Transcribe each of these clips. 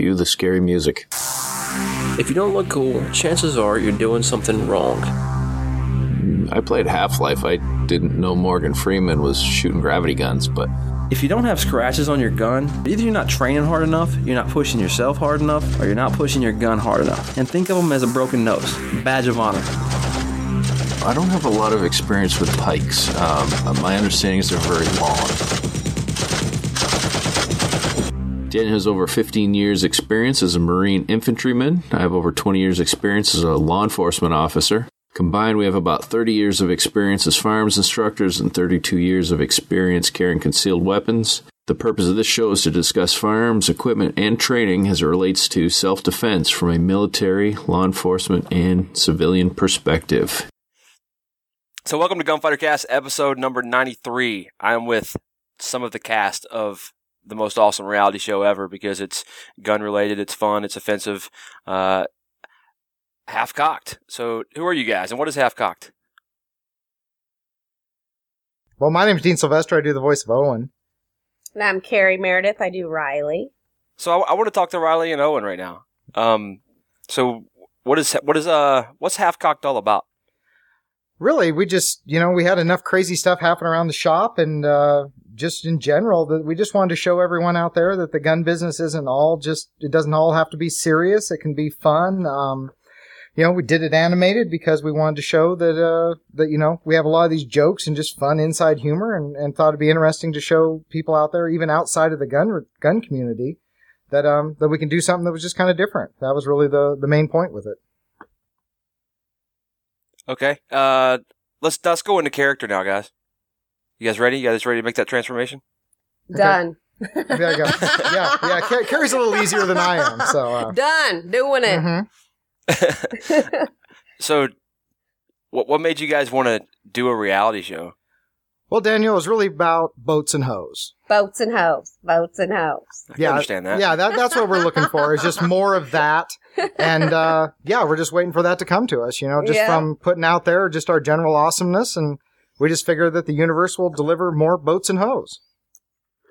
Cue the scary music. If you don't look cool, chances are you're doing something wrong. I played Half Life. I didn't know Morgan Freeman was shooting gravity guns, but If you don't have scratches on your gun, either you're not training hard enough, you're not pushing yourself hard enough, or you're not pushing your gun hard enough. And think of them as a broken nose, badge of honor. I don't have a lot of experience with pikes. Um, my understanding is they're very long. Daniel has over 15 years' experience as a Marine infantryman. I have over 20 years' experience as a law enforcement officer. Combined, we have about 30 years of experience as firearms instructors and 32 years of experience carrying concealed weapons. The purpose of this show is to discuss firearms, equipment, and training as it relates to self defense from a military, law enforcement, and civilian perspective. So, welcome to Gunfighter Cast, episode number 93. I'm with some of the cast of the most awesome reality show ever because it's gun related, it's fun, it's offensive, uh, half cocked. So, who are you guys and what is half cocked? Well, my name's Dean Sylvester. I do the voice of Owen. And I'm Carrie Meredith. I do Riley. So, I, I want to talk to Riley and Owen right now. Um, so, what is what is uh what's half cocked all about? Really, we just, you know, we had enough crazy stuff happen around the shop and, uh, just in general that we just wanted to show everyone out there that the gun business isn't all just, it doesn't all have to be serious. It can be fun. Um, you know, we did it animated because we wanted to show that, uh, that, you know, we have a lot of these jokes and just fun inside humor and, and thought it'd be interesting to show people out there, even outside of the gun, gun community, that, um, that we can do something that was just kind of different. That was really the, the main point with it. Okay. Uh, let's let's go into character now, guys. You guys ready? You guys ready to make that transformation? Done. There you go. yeah, yeah. Car- Carrie's a little easier than I am, so. Uh, Done. Doing it. mhm. So, what what made you guys want to do a reality show? Well, Daniel, it was really about boats and hoes. Boats and hoes. Boats and hoes. I Yeah, understand that. Yeah, that, that's what we're looking for. Is just more of that, and uh, yeah, we're just waiting for that to come to us. You know, just Yeah. from putting out there just our general awesomeness, and we just figure that the universe will deliver more boats and hoes.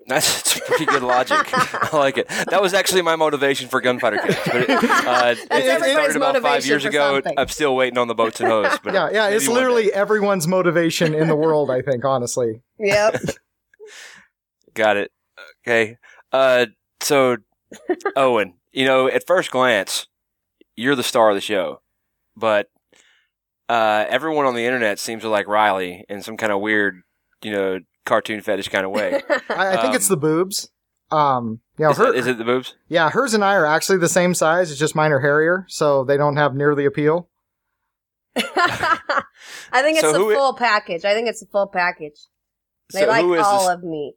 That's, that's pretty good logic. I like it. That was actually my motivation for Gunfighter Cast. But it, uh, it everybody's started about five years ago. something. I'm still waiting on the boats and hoes. But Yeah, yeah. It's literally everyone's motivation in the world. I think, honestly. Yep. got it. Okay. Uh, so Owen, you know, at first glance, you're the star of the show, but uh, everyone on the internet seems to like Riley in some kind of weird, you know, cartoon fetish kind of way. I, I think it's Um, the boobs. Um, you know, is, her, it, is it the boobs? yeah, hers and I are actually the same size. It's just mine are hairier, so they don't have near the appeal. I think it's So the who i- full package. I think it's the full package. They So like all this- of me.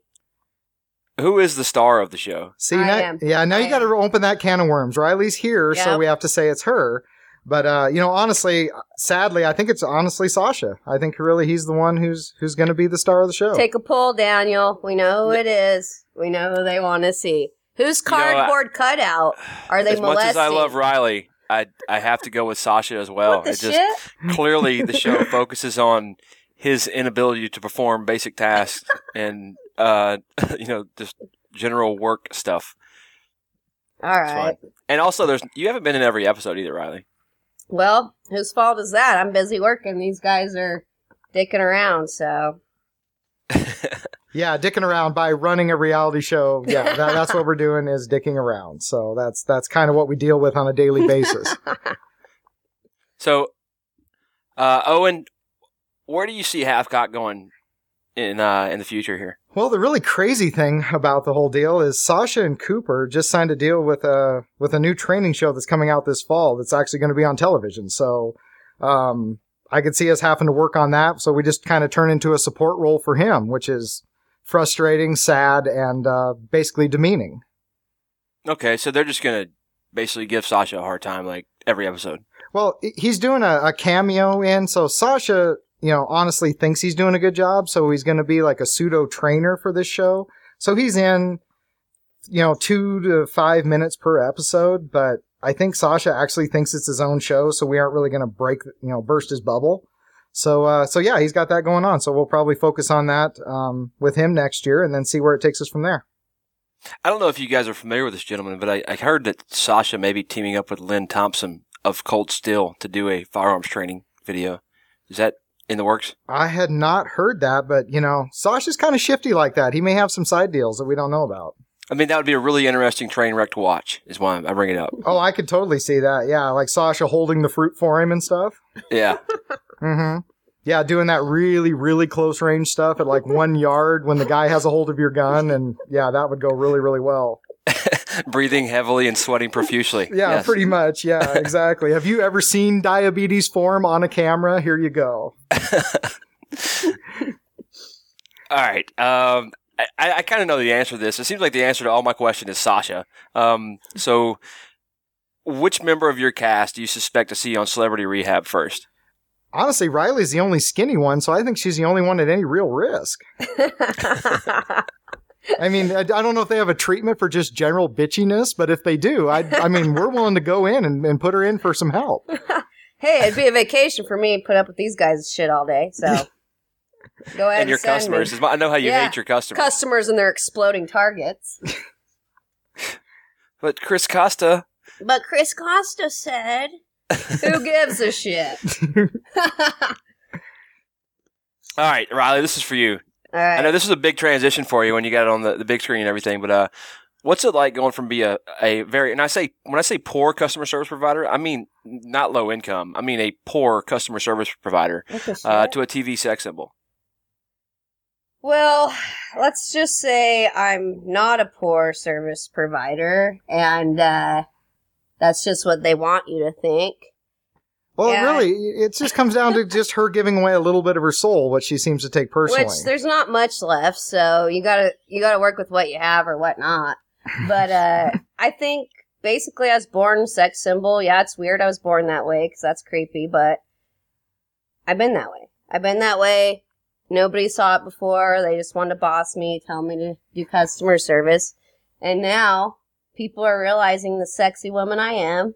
who is the star of the show? See, I now, am. yeah, now I you got to open that can of worms. Riley's here, so we have to say it's her. But uh, you know, honestly, sadly, I think it's honestly Sasha. I think really he's the one who's who's going to be the star of the show. Take a poll, Daniel. We know who it is. We know who they want to see. Whose You know, I- cardboard cutout are they as molesting? much as I love Riley, I I have to go with Sasha as well. what the it just shit? clearly the show focuses on his inability to perform basic tasks and uh you know just general work stuff. All It's right. fine. And also, there's you haven't been in every episode either, Riley. Well, whose fault is that? I'm busy working. These guys are dicking around, so Yeah, dicking around by running a reality show. Yeah, that, that's what we're doing is dicking around. So that's that's kind of what we deal with on a daily basis. So, uh, Owen, where do you see Halfcock going in uh, in the future here? Well, the really crazy thing about the whole deal is Sasha and Cooper just signed a deal with a with a new training show that's coming out this fall. That's actually going to be on television. So, um, I could see us having to work on that. So we just kind of turn into a support role for him, which is frustrating, sad, and uh, basically demeaning. Okay, so they're just gonna basically give Sasha a hard time like every episode. Well, he's doing a, a cameo in, so Sasha, you know, honestly thinks he's doing a good job, so he's going to be like a pseudo trainer for this show. So he's in, you know, two to five minutes per episode, but I think Sasha actually thinks it's his own show, so we aren't really going to break, you know, burst his bubble. So, uh, so yeah, he's got that going on. So we'll probably focus on that, um, with him next year and then see where it takes us from there. I don't know if you guys are familiar with this gentleman, but I, I heard that Sasha may be teaming up with Lynn Thompson of Cold Steel to do a firearms training video. Is that in the works? I had not heard that, but you know, Sasha's kind of shifty like that. He may have some side deals that we don't know about. I mean, that would be a really interesting train wreck to watch. Is why I bring it up. Oh, I could totally see that. Yeah, like Sasha holding the fruit for him and stuff. Yeah, Mm-hmm. Yeah, doing that really, really close range stuff at like one yard when the guy has a hold of your gun, and yeah, that would go really, really well. breathing heavily and sweating profusely. Yeah, Yes. pretty much. Yeah, exactly. Have you ever seen diabetes form on a camera? Here you go. All right. Um, I, I kind of know the answer to this. It seems like the answer to all my question is Sasha. Um, so, which member of your cast do you suspect to see on Celebrity Rehab first? Honestly, Riley's the only skinny one, so I think she's the only one at any real risk. I mean, I, I don't know if they have a treatment for just general bitchiness, but if they do, I, I mean, we're willing to go in and, and put her in for some help. hey, it'd be a vacation for me to put up with these guys' shit all day. So go ahead and your send me. customers. I know how you Yeah. hate your customers. customers and their exploding targets. but Chris Costa, But Chris Costa said, "Who gives a shit?" all right, Riley, this is for you. All right. I know this is a big transition for you when you got it on the, the big screen and everything, but uh, what's it like going from be a, a very and I say when I say poor customer service provider, I mean not low income. I mean a poor customer service provider What uh, to a TV sex symbol. Well, let's just say I'm not a poor service provider, and uh, that's just what they want you to think. Well, Yeah. really, it just comes down to just her giving away a little bit of her soul, what she seems to take personally. Which there's not much left, so you gotta you gotta work with what you have or what not. But uh, I think basically I was born sex symbol. Yeah, it's weird I was born that way because that's creepy, but I've been that way. I've been that way. Nobody saw it before. They just wanted to boss me, tell me to do customer service, and now people are realizing the sexy woman I am,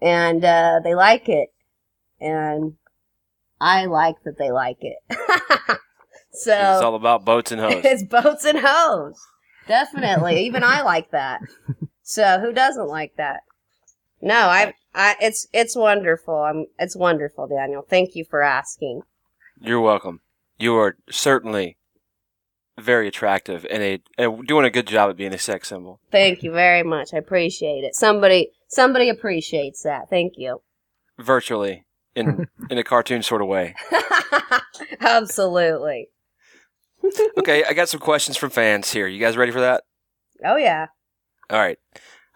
and uh, they like it, and I like that they like it. so it's all about boats and hoes. it's boats and hoes. Definitely. Even I like that. So who doesn't like that? No, I, I, it's, it's wonderful. I'm, it's wonderful, Daniel. Thank you for asking. You're welcome. You are certainly very attractive and a and doing a good job at being a sex symbol. Thank you very much. I appreciate it. Somebody, somebody appreciates that. Thank you. Virtually in in a cartoon sort of way. Absolutely. Okay, I got some questions from fans here. You guys ready for that? Oh yeah. All right.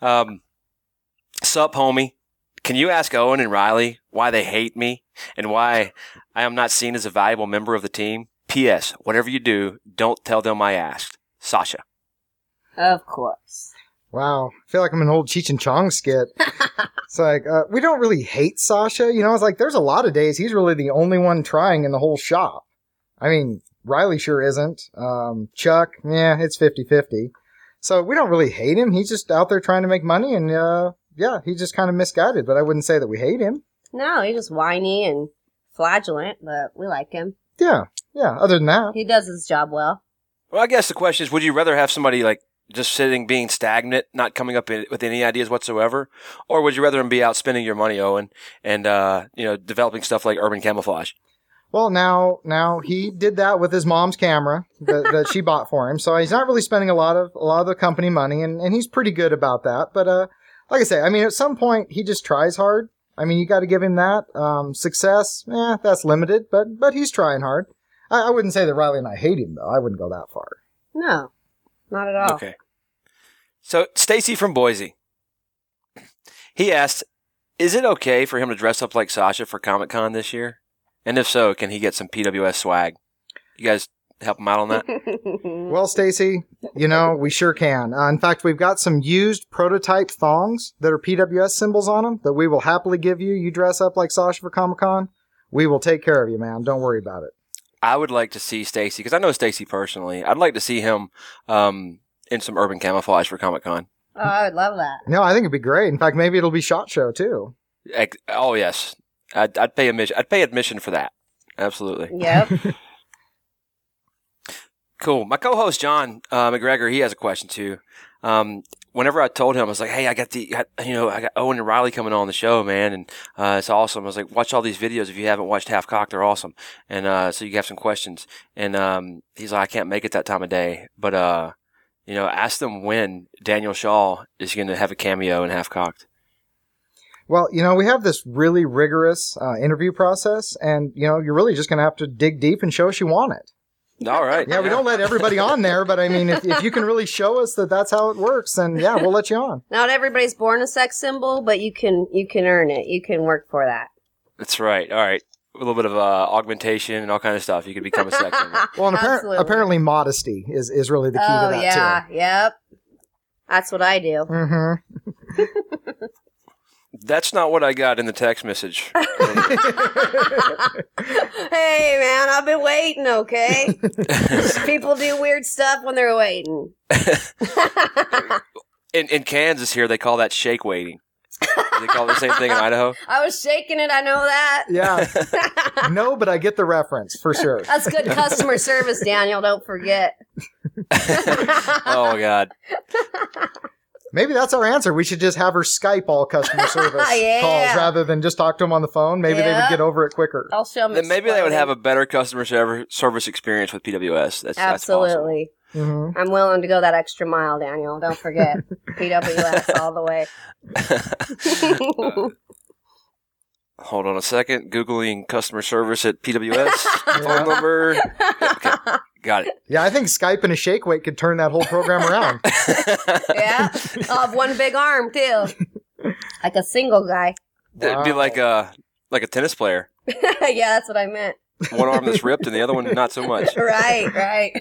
Um, sup, homie. Can you ask Owen and Riley why they hate me and why I am not seen as a valuable member of the team? P.S. Whatever you do, don't tell them I asked. Sasha. Of course. Wow. I feel like I'm an old Cheech and Chong skit. it's like, uh, we don't really hate Sasha. You know, it's like there's a lot of days he's really the only one trying in the whole shop. I mean, Riley sure isn't. Um, Chuck, yeah, it's 50 50. So we don't really hate him. He's just out there trying to make money and, uh, yeah, he's just kind of misguided, but I wouldn't say that we hate him. No, he's just whiny and flagellant, but we like him. Yeah. Yeah. Other than that. He does his job well. Well, I guess the question is, would you rather have somebody like just sitting, being stagnant, not coming up in, with any ideas whatsoever, or would you rather them be out spending your money, Owen, and uh, you know, developing stuff like urban camouflage? Well, now, now he did that with his mom's camera that, that she bought for him. So he's not really spending a lot of, a lot of the company money and, and he's pretty good about that. But, uh, like I say, I mean, at some point he just tries hard. I mean, you got to give him that. Um, success, eh, that's limited, but, but he's trying hard. I, I wouldn't say that Riley and I hate him though. I wouldn't go that far. No, not at all. Okay. So Stacy from Boise, he asked, "Is it okay for him to dress up like Sasha for Comic Con this year? And if so, can he get some PWS swag? You guys help him out on that." Well, Stacy, you know, we sure can. Uh, in fact, we've got some used prototype thongs that are PWS symbols on them that we will happily give you. You dress up like Sasha for Comic Con. We will take care of you, man. Don't worry about it. I would like to see Stacy because I know Stacy personally. I'd like to see him um, in some urban camouflage for Comic Con. oh, I would love that. No, I think it'd be great. In fact, maybe it'll be Shot Show too. Oh yes, I'd, I'd pay admission. I'd pay admission for that. Absolutely. Yep. Cool. My co-host John uh, McGregor, he has a question too. Um, whenever I told him, I was like, "Hey, I got the, you know, I got Owen and Riley coming on the show, man, and uh, it's awesome." I was like, "Watch all these videos if you haven't watched Half Cock, they're awesome." And uh, so you have some questions, and um, he's like, "I can't make it that time of day, but uh, you know, ask them when Daniel Shaw is going to have a cameo in Half Cocked." Well, you know, we have this really rigorous uh, interview process, and you know, you're really just going to have to dig deep and show us you want it. All right. Yeah, we don't let everybody on there, but I mean, if, if you can really show us that that's how it works, then yeah, we'll let you on. Not everybody's born a sex symbol, but you can you can earn it. You can work for that. That's right. All right. A little bit of uh, augmentation and all kind of stuff. You could become a sex symbol. Well, and appar- Absolutely. apparently, modesty is is really the key oh to that yeah, yep. That's what I do. Mm-hmm. That's not what I got in the text message. hey man, I've been waiting. Okay, people do weird stuff when they're waiting. in, in Kansas here, they call that shake waiting. they call it the same thing in Idaho. I was shaking it. I know that. Yeah. no, but I get the reference for sure. That's good customer service, Daniel. Don't forget. Oh God. Maybe that's our answer. We should just have her Skype all customer service Yeah. calls rather than just talk to them on the phone. Maybe they would get over it quicker. I'll show them. Then maybe they would have a better customer service experience with PWS. That's That's possible. Absolutely. hmm I'm willing to go that extra mile, Daniel. Don't forget. PWS all the way. Hold on a second. Googling customer service at PWS phone number. Okay, got it. Yeah, I think Skype and a shake weight could turn that whole program around. yeah. I'll have one big arm, too. Like a single guy. It'd be Wow. like a like a tennis player. yeah, that's what I meant. One arm that's ripped and the other one not so much. Right, right.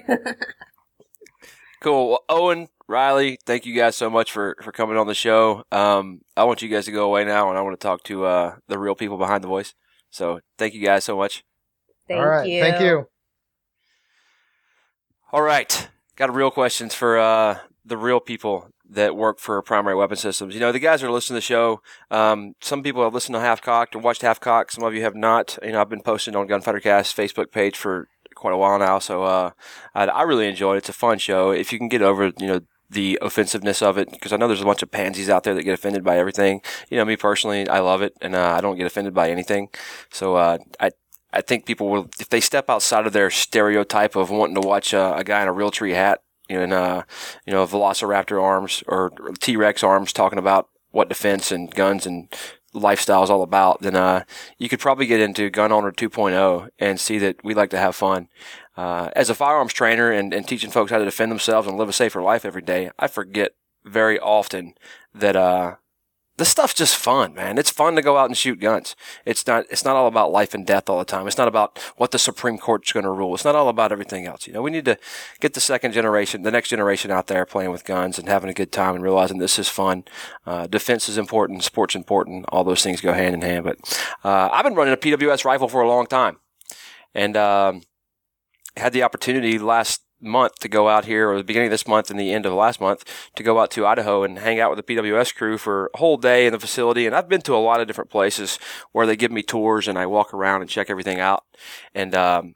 Cool. Well, Owen, Riley, thank you guys so much for, for coming on the show. Um, I want you guys to go away now, and I want to talk to uh, the real people behind the voice. So thank you guys so much. Thank all right. you. Thank you. All right, got real questions for uh, the real people that work for Primary Weapon Systems. You know, the guys that are listening to the show, um, some people have listened to Half Cocked or watched Half Cocked. Some of you have not. You know, I've been posting on Gunfighter Cast Facebook page for quite a while now, so uh, I, I really enjoy it. It's a fun show. If you can get over, you know, the offensiveness of it, because I know there's a bunch of pansies out there that get offended by everything. You know, me personally, I love it, and uh, I don't get offended by anything. So uh, I I think people will, if they step outside of their stereotype of wanting to watch uh, a guy in a Realtree hat, know, uh, you know, Velociraptor arms or T Rex arms talking about what defense and guns and lifestyle is all about, then uh, you could probably get into Gun Owner 2.0 and see that we like to have fun. Uh, as a firearms trainer and, and teaching folks how to defend themselves and live a safer life every day, I forget very often that uh, this stuff's just fun, man. It's fun to go out and shoot guns. It's not. It's not all about life and death all the time. It's not about what the Supreme Court's going to rule. It's not all about everything else. You know, we need to get the second generation, the next generation out there playing with guns and having a good time and realizing this is fun. Uh, defense is important. Sports important. All those things go hand in hand. But uh, I've been running a PWS rifle for a long time, and um, had the opportunity last month to go out here, or the beginning of this month and the end of last month, to go out to Idaho and hang out with the PWS crew for a whole day in the facility. And I've been to a lot of different places where they give me tours and I walk around and check everything out. And um,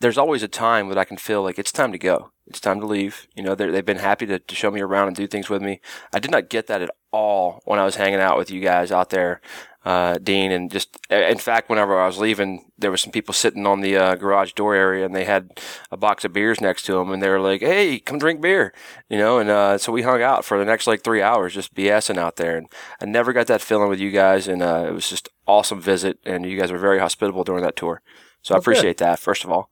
there's always a time that I can feel like it's time to go. It's time to leave. You know, they've been happy to, to show me around and do things with me. I did not get that at all when I was hanging out with you guys out there, uh, Dean. And just, in fact, whenever I was leaving, there were some people sitting on the uh, garage door area and they had a box of beers next to them and they were like, hey, come drink beer, you know? And uh, so we hung out for the next like three hours just BSing out there. And I never got that feeling with you guys. And uh, it was just awesome visit. And you guys were very hospitable during that tour. So I That's good. appreciate that, first of all.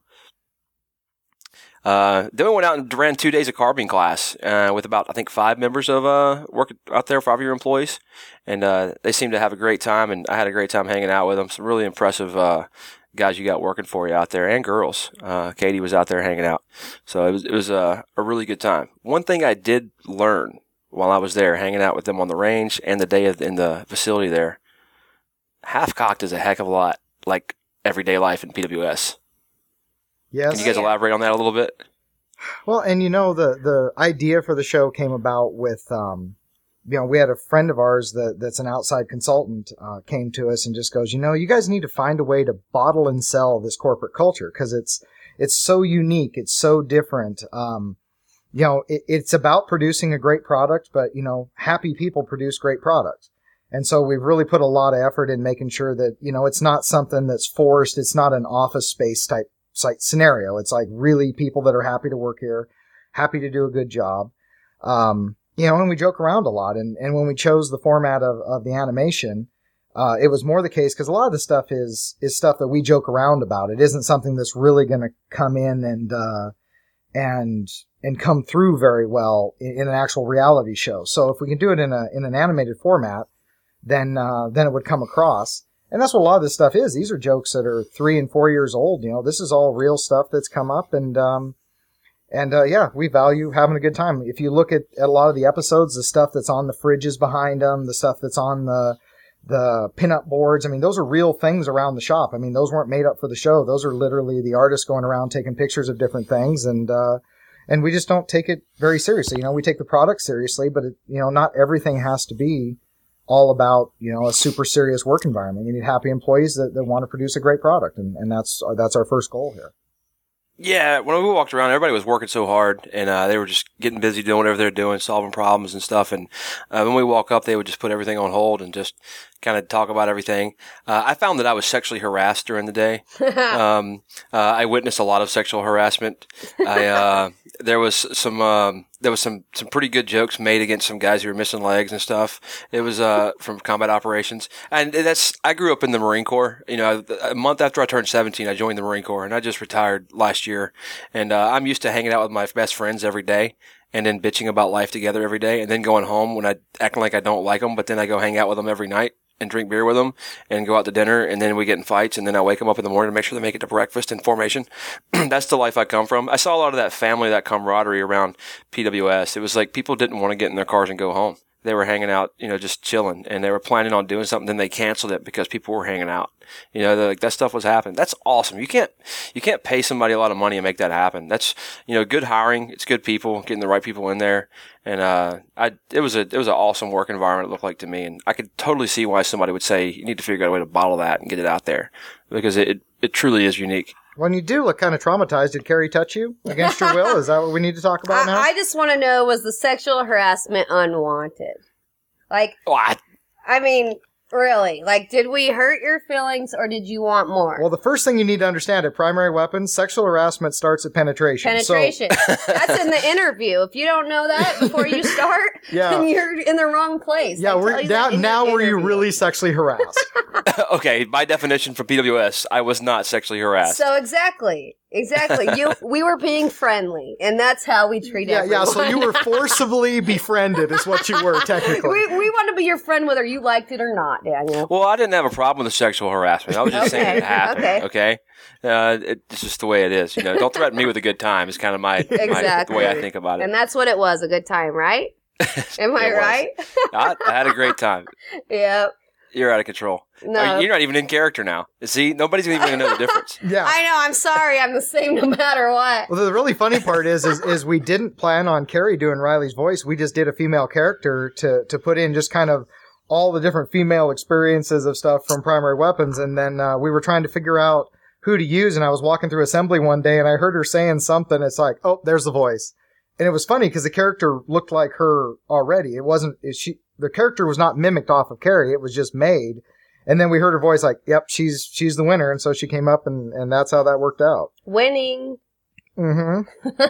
Uh, then we went out and ran two days of carbine class uh, with about I think five members of uh, work out there, five of your employees, and uh, they seemed to have a great time, and I had a great time hanging out with them. Some really impressive uh, guys you got working for you out there, and girls. Uh, Katie was out there hanging out, so it was it was a really good time. One thing I did learn while I was there, hanging out with them on the range and the day in the facility there, half cocked is a heck of a lot like everyday life in PWS. Yes. Can you guys elaborate on that a little bit? Well, and you know the the idea for the show came about with um, you know we had a friend of ours that that's an outside consultant uh, came to us and just goes, you know, you guys need to find a way to bottle and sell this corporate culture because it's it's so unique. It's so different. Um, you know, it, it's about producing a great product, but you know, happy people produce great products. And so we've really put a lot of effort in making sure that, you know, it's not something that's forced. It's not an office space type site scenario. It's like really people that are happy to work here, happy to do a good job. Um, you know, and we joke around a lot. And, and when we chose the format of, of the animation, uh, it was more the case because a lot of the stuff is, is stuff that we joke around about. It isn't something that's really going to come in and, uh, and, and come through very well in, in, an actual reality show. So if we can do it in a, in an animated format, then, uh, then it would come across. And that's what a lot of this stuff is. These are jokes that are three and four years old. You know, this is all real stuff that's come up and, um, and uh, yeah, we value having a good time. If you look at, at a lot of the episodes, the stuff that's on the fridges behind them, the stuff that's on the the pinup boards, I mean, those are real things around the shop. I mean, those weren't made up for the show. Those are literally the artists going around taking pictures of different things, and uh, and we just don't take it very seriously. You know, we take the product seriously, but it, you know, not everything has to be all about you know a super serious work environment. We need happy employees that, that want to produce a great product, and, and that's that's our first goal here. Yeah, when we walked around, everybody was working so hard, and uh, they were just getting busy doing whatever they're doing, solving problems and stuff. And uh, when we walk up, they would just put everything on hold and just kind of talk about everything. Uh, I found that I was sexually harassed during the day. um, uh, I witnessed a lot of sexual harassment. I uh, there was some um, there was some some pretty good jokes made against some guys who were missing legs and stuff. It was uh, from combat operations, and that's I grew up in the Marine Corps. You know, a month after I turned seventeen, I joined the Marine Corps, and I just retired last year. And uh, I'm used to hanging out with my best friends every day. And then bitching about life together every day, and then going home when I acting like I don't like them, but then I go hang out with them every night and drink beer with them and go out to dinner and then we get in fights and then I wake them up in the morning to make sure they make it to breakfast and formation. That's the life I come from. I saw a lot of that family, that camaraderie around PWS. It was like people didn't want to get in their cars and go home. They were hanging out, you know, just chilling and they were planning on doing something. Then they canceled it because people were hanging out. You know, like that stuff was happening. That's awesome. You can't, you can't pay somebody a lot of money and make that happen. That's, you know, good hiring. It's good people, getting the right people in there. And, uh, I, it was a, it was an awesome work environment. It looked like to me. And I could totally see why somebody would say you need to figure out a way to bottle that and get it out there because it, it, it truly is unique. When you do look kind of traumatized, did Carrie touch you against your will? Is that what we need to talk about I, now? I just want to know was the sexual harassment unwanted? Like, What? I mean, really? Like, did we hurt your feelings or did you want more? well, the first thing you need to understand at primary weapons, sexual harassment starts at penetration. Penetration. That's in the interview. If you don't know that before you start, Yeah. then you're in the wrong place. Yeah, we're, tell now, that now were you really sexually harassed? okay. By definition for PWS, I was not sexually harassed. So exactly, exactly. You, we were being friendly, and that's how we treat yeah, everyone. yeah. So you were forcibly befriended, is what you were technically. we, we want to be your friend whether you liked it or not, Daniel. Well, I didn't have a problem with the sexual harassment. I was just saying it happened. okay. Okay, Uh, it, it's just the way it is. You know, don't threaten me with a good time. It's kind of my, my Exactly. the way I think about it. And that's what it was—a good time, right? Am I right? I, I had a great time. yep. You're out of control. No. Oh, You're not even in character now. See, nobody's even going to even know the difference. yeah. I know. I'm sorry. I'm the same no matter what. Well, the really funny part is, is, is we didn't plan on Carrie doing Riley's voice. We just did a female character to, to put in just kind of all the different female experiences of stuff from primary weapons. And then, uh, we were trying to figure out who to use. And I was walking through assembly one day and I heard her saying something. It's like, oh, there's the voice. And it was funny because the character looked like her already. It wasn't, it, she, the character was not mimicked off of Carrie. It was just made. And then we heard her voice like, yep, she's, she's the winner. And so she came up and, and that's how that worked out. Winning. Mm-hmm.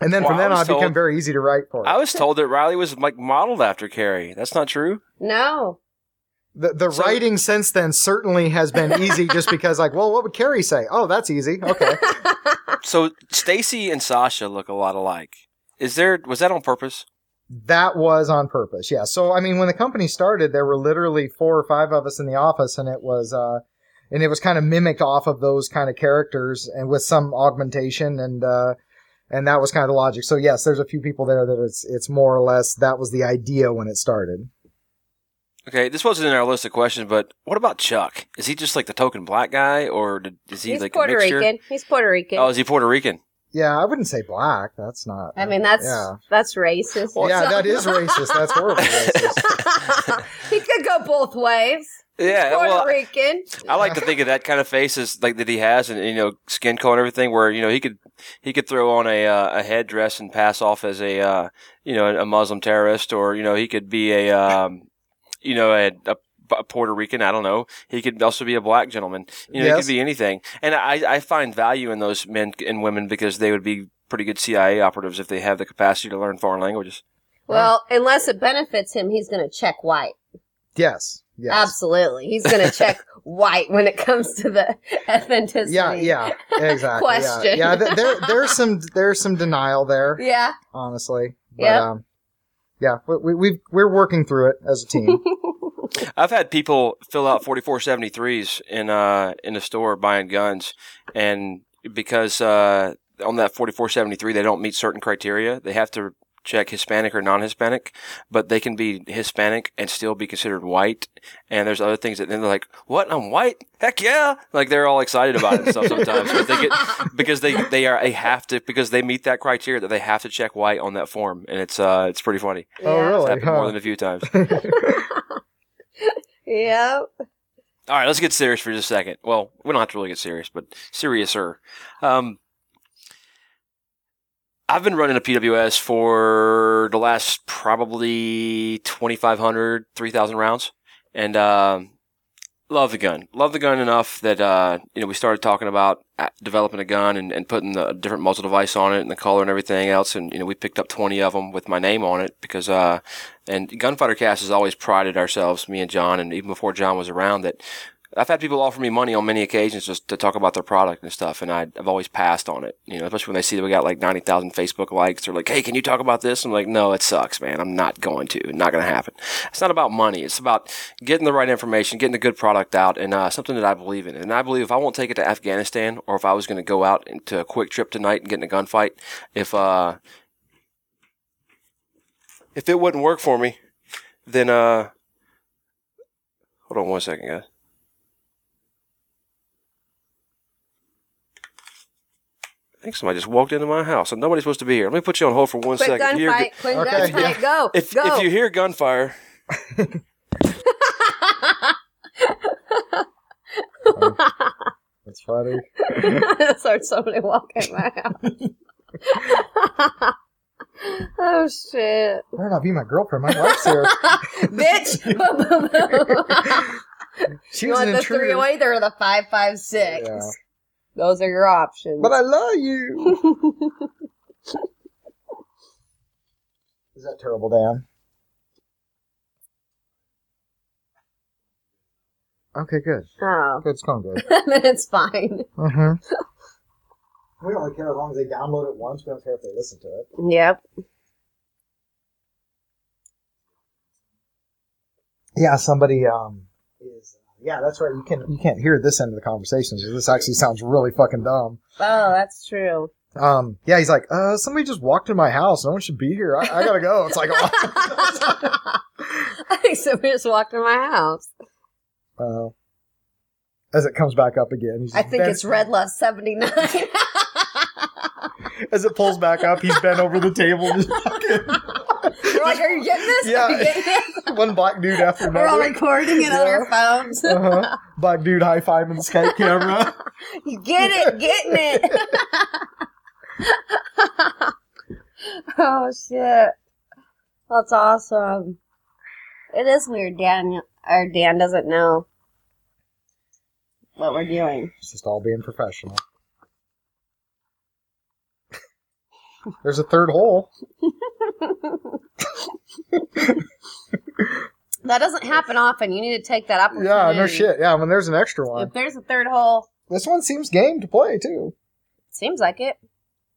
and then Well, from I then on, was it became very easy to write for. I was told that Riley was like modeled after Carrie. That's not true. No. the the So- writing since then certainly has been easy, just because like, well, what would Carrie say? Oh, that's easy. Okay. So Stacy and Sasha look a lot alike. Is there was that on purpose? that was on purpose. Yeah. So I mean, when the company started, there were literally four or five of us in the office, and it was uh, and it was kind of mimicked off of those kind of characters, and with some augmentation and. uh and that was kind of the logic. So yes, there's a few people there that it's it's more or less that was the idea when it started. Okay, this wasn't in our list of questions, but what about Chuck? Is he just like the token black guy, or did, is he He's like Puerto a mixture? Rican. He's Puerto Rican. Oh, is he Puerto Rican? Yeah, I wouldn't say black. That's not. I mean, that's yeah. that's racist. yeah, So- that is racist. That's horrible. racist. he could go both ways. Yeah, Puerto well, Rican. I like to think of that kind of face as like that he has, and you know, skin color and everything. Where you know he could he could throw on a uh, a headdress and pass off as a uh, you know a Muslim terrorist, or you know he could be a um, you know a, a a Puerto Rican. I don't know. He could also be a black gentleman. You know, he could be anything. And I, I find value in those men and women because they would be pretty good CIA operatives if they have the capacity to learn foreign languages. Well, unless it benefits him, he's going to check white. Yes. Yes. Absolutely. He's going to check white when it comes to the authenticity. Yeah, yeah, exactly. yeah. Question. Yeah, th- there, there's some, there's some denial there, Yeah. honestly. But, Yep. um, yeah, we, we, we've, we're working through it as a team. I've had people fill out 4473s in uh in the store buying guns and because uh on that 4473 they don't meet certain criteria, they have to check Hispanic or non-Hispanic, but they can be Hispanic and still be considered white. And there's other things that then they're like, "What? I'm white? Heck yeah!" Like they're all excited about it and stuff sometimes because they get because they they are they have to because they meet that criteria that they have to check white on that form, and it's uh it's pretty funny. oh, Yeah. It's really? happened more than a few times. Yep. All right, let's get serious for just a second. Well, we don't have to really get serious, but seriouser. Um, I've been running a PWS for the last probably 2,500, 3,000 rounds. And, um, love the gun. Love the gun enough that, uh, you know, we started talking about uh, developing a gun and, and putting the different muzzle device on it and the color and everything else. And, you know, we picked up 20 of them with my name on it because, uh, and Gunfighter Cast has always prided ourselves, me and John, and even before John was around, that I've had people offer me money on many occasions just to talk about their product and stuff, and I, I've always passed on it. You know, especially when they see that we got like ninety thousand Facebook likes. They're like, "Hey, can you talk about this?" I'm like, "No, it sucks, man. I'm not going to. Not going to happen." It's not about money. It's about getting the right information, getting a good product out, and uh, something that I believe in. And I believe if I won't take it to Afghanistan, or if I was going to go out into a quick trip tonight and get in a gunfight, if uh, if it wouldn't work for me, then uh, hold on one second, guys. I think somebody just walked into my house, and nobody's supposed to be here. Let me put you on hold for one Quick second. If you hear gunfight. Quick Okay, gunfight. yeah. Go. if, go. if you hear gunfire, That's funny. so somebody walk in my house. oh shit, Better not be my girlfriend. My wife's here. bitch! She you was want an the intruder. three oh away or the five five six? Yeah. Those are your options. But I love you. Is that terrible, Dan? Okay, good. oh, Good, it's going good. then it's fine. Mm-hmm. We don't really care as long as they download it once. We don't care if they listen to it. Yep. Yeah, somebody um is. Yeah, that's right. You can you can't hear this end of the conversation. So this actually sounds really fucking dumb. Oh, that's true. Um, yeah, he's like, uh, somebody just walked in my house. No one should be here. I, I gotta go. It's like, oh. I think somebody just walked in my house. uh, as it comes back up again, he's I think bent- it's Red Love seventy nine. As it pulls back up, he's bent over the table. Just fucking We're like, are you getting this? Yeah. Getting this? one black dude after another. We're all recording it on our phones. Uh-huh. Black dude high fiving the Skype camera. You get it, getting it. oh shit. That's awesome. It is weird Dan or Dan doesn't know what we're doing. It's just all being professional. There's a third hole. That doesn't happen often. You need to take that opportunity. Yeah, no shit. Yeah, when there's an extra one. If there's a third hole, This one seems game to play too. seems like it.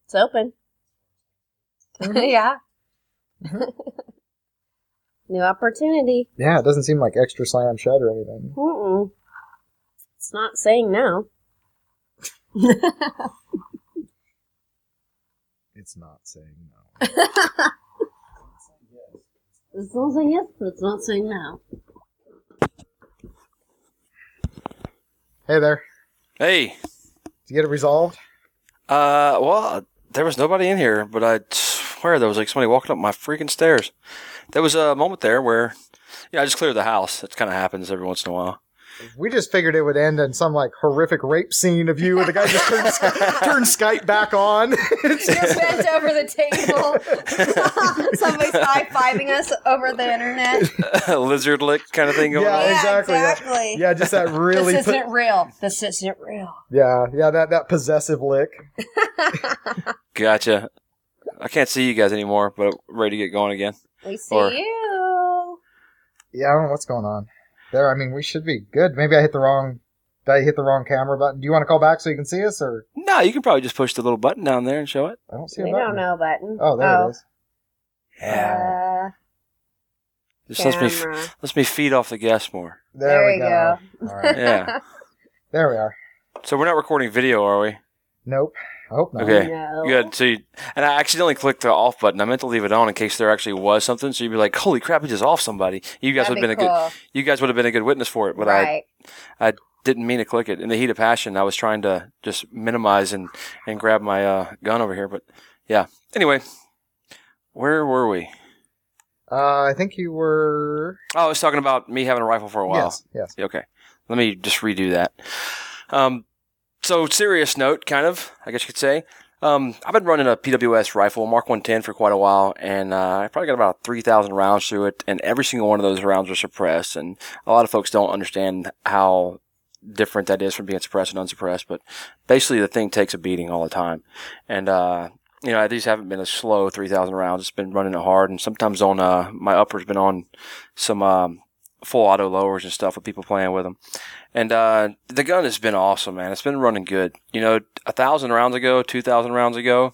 It's open. Mm-hmm. yeah. Mm-hmm. New opportunity. Yeah, it doesn't seem like extra slam shut or anything. Mm-mm. It's not saying no. It's not saying no. It's not saying yes, but it's not saying no. Hey there. hey, Did you get it resolved? uh, well, there was nobody in here, but I swear there was like somebody walking up my freaking stairs. There was a moment there where, yeah, I just cleared the house. It kind of happens every once in a while. We just figured it would end in some like horrific rape scene of you, and the guy just turns turn Skype back on. You're bent over the table. Somebody's high fiving us over the internet. lizard lick kind of thing going Yeah, on. Yeah, exactly, yeah. exactly. yeah, just that really. this isn't real. This isn't real. yeah, yeah, that that possessive lick. Gotcha. I can't see you guys anymore, but I'm ready to get going again. We see Or- you. Yeah, I don't know what's going on there. I mean, we should be good. Maybe I hit the wrong. Did I hit the wrong camera button? Do you want to call back so you can see us, or No, you can probably just push the little button down there and show it. I don't see a We button. don't know button. Oh, there it is. Uh, Just lets me camera. lets me feed off the gas more. There, There we you go. All right, Yeah. there we are. so we're not recording video, are we? Nope. I hope not. Okay. No. Good. So, you, and I accidentally clicked the off button. I meant to leave it on in case there actually was something. So you'd be like, "Holy crap! He just off somebody." You guys would have be been a good. You guys would have been a good witness for it, but right. I didn't mean to click it in the heat of passion. I was trying to just minimize and and grab my uh, gun over here, but yeah. Anyway, where were we? Uh, I think you were. Oh, I was talking about me having a rifle for a while. Yes. Yes. Okay. Let me just redo that. Um, so serious note, kind of, I guess you could say. Um, I've been running a PWS rifle, Mark 110, for quite a while, and uh, I probably got about 3,000 rounds through it, and every single one of those rounds are suppressed, and a lot of folks don't understand how different that is from being suppressed and unsuppressed, but basically the thing takes a beating all the time. And, uh, you know, these haven't been a slow 3,000 rounds. It's been running it hard, and sometimes on, uh, my upper's been on some, um, full auto lowers and stuff with people playing with them. And uh, the gun has been awesome, man. It's been running good. You know, a thousand rounds ago, two thousand rounds ago,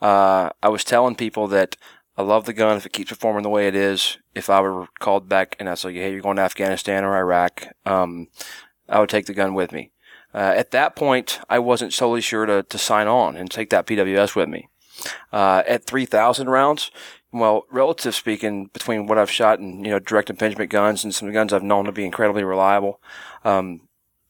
uh, I was telling people that I love the gun if it keeps performing the way it is. If I were called back and I said, "Hey, you're going to Afghanistan or Iraq," um, I would take the gun with me. Uh, at that point, I wasn't solely sure to, to sign on and take that PWS with me. Uh, at 3,000 rounds, well, relative speaking, between what I've shot and, you know, direct impingement guns and some guns I've known to be incredibly reliable, um,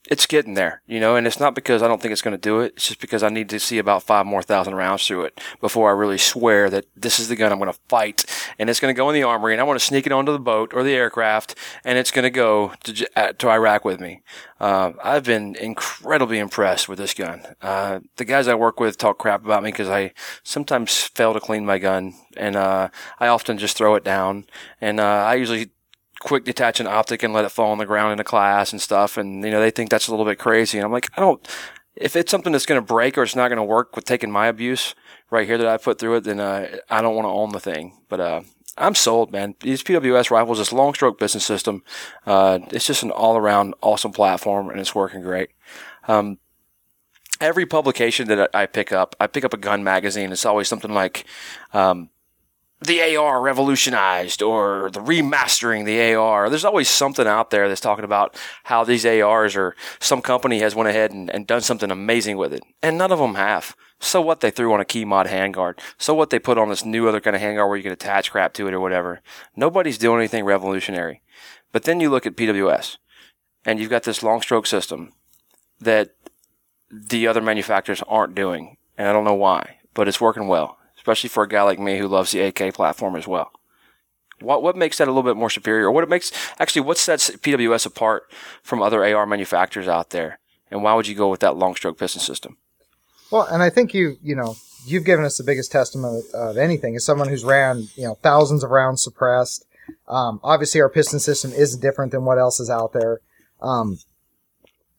it's getting there, you know, and it's not because I don't think it's going to do it. It's just because I need to see about five more thousand rounds through it before I really swear that this is the gun I'm going to fight and it's going to go in the armory and I want to sneak it onto the boat or the aircraft and it's going to go to, uh, to Iraq with me. Uh, I've been incredibly impressed with this gun. Uh, the guys I work with talk crap about me because I sometimes fail to clean my gun and, uh, I often just throw it down and, uh, I usually quick detach an optic and let it fall on the ground in a class and stuff. And, you know, they think that's a little bit crazy. And I'm like, I don't, if it's something that's going to break or it's not going to work with taking my abuse right here that I put through it, then, uh, I don't want to own the thing. But, uh, I'm sold, man. These PWS rifles, this long stroke piston system, uh, it's just an all around awesome platform and it's working great. Um, every publication that I pick up, I pick up a gun magazine. It's always something like, um, the AR revolutionized or the remastering the AR. There's always something out there that's talking about how these ARs or some company has went ahead and, and done something amazing with it. And none of them have. So what they threw on a KeyMod handguard. So what they put on this new other kind of handguard where you can attach crap to it or whatever. Nobody's doing anything revolutionary. But then you look at PWS and you've got this long stroke system that the other manufacturers aren't doing. And I don't know why, but it's working well especially for a guy like me who loves the AK platform as well. What what makes that a little bit more superior? What it makes actually what sets PWS apart from other AR manufacturers out there? And why would you go with that long stroke piston system? Well, and I think you, you know, you've given us the biggest testament of anything as someone who's ran, you know, thousands of rounds suppressed. Um, obviously, our piston system is different than what else is out there. Um,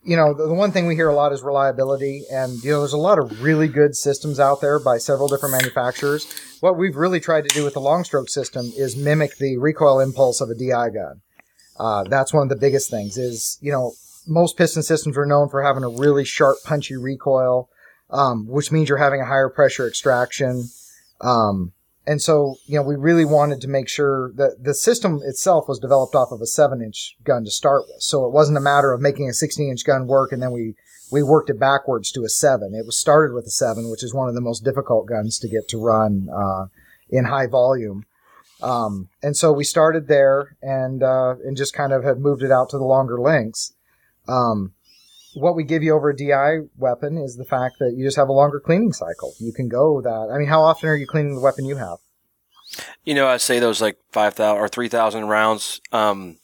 you know, the, the one thing we hear a lot is reliability, and you know, there's a lot of really good systems out there by several different manufacturers. What we've really tried to do with the long stroke system is mimic the recoil impulse of a DI gun. Uh, that's one of the biggest things. Is you know, most piston systems are known for having a really sharp, punchy recoil um, which means you're having a higher pressure extraction. Um, and so, you know, we really wanted to make sure that the system itself was developed off of a seven inch gun to start with. So it wasn't a matter of making a 16 inch gun work and then we, we worked it backwards to a seven. It was started with a seven, which is one of the most difficult guns to get to run, uh, in high volume. Um, and so we started there and, uh, and just kind of have moved it out to the longer lengths. Um, what we give you over a DI weapon is the fact that you just have a longer cleaning cycle. You can go that. I mean, how often are you cleaning the weapon you have? You know, I say those like five thousand or three thousand rounds. Um,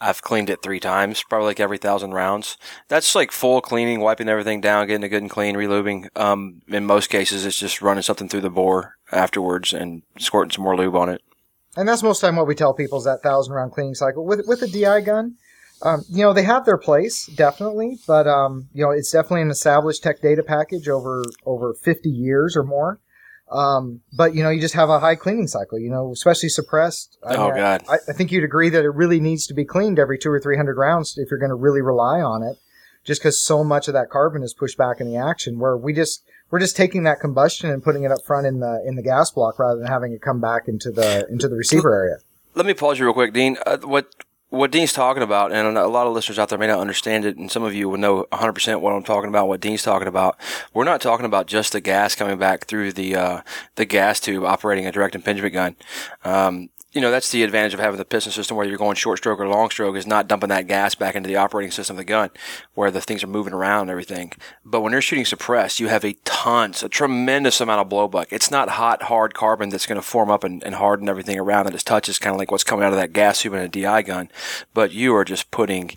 I've cleaned it three times, probably like every thousand rounds. That's like full cleaning, wiping everything down, getting it good and clean, relubing. Um, in most cases, it's just running something through the bore afterwards and squirting some more lube on it. And that's most time what we tell people is that thousand round cleaning cycle with with a DI gun. Um, you know they have their place definitely, but um, you know it's definitely an established tech data package over over fifty years or more. Um, but you know, you just have a high cleaning cycle. You know, especially suppressed. I Oh, mean, God. I, I think you'd agree that it really needs to be cleaned every two or three hundred rounds if you're going to really rely on it. Just because so much of that carbon is pushed back in the action, where we just we're just taking that combustion and putting it up front in the in the gas block rather than having it come back into the into the receiver area. Let me pause you real quick, Dean. Uh, what what Dean's talking about, and a lot of listeners out there may not understand it, and some of you will know 100% what I'm talking about, what Dean's talking about. We're not talking about just the gas coming back through the uh, the gas tube operating a direct impingement gun. Um, you know, that's the advantage of having the piston system where you're going short stroke or long stroke is not dumping that gas back into the operating system of the gun where the things are moving around and everything. But when you're shooting suppressed, you have a tons, a tremendous amount of blowback. It's not hot, hard carbon that's going to form up and, and harden everything around that it touches, kind of like what's coming out of that gas tube in a DI gun. But you are just putting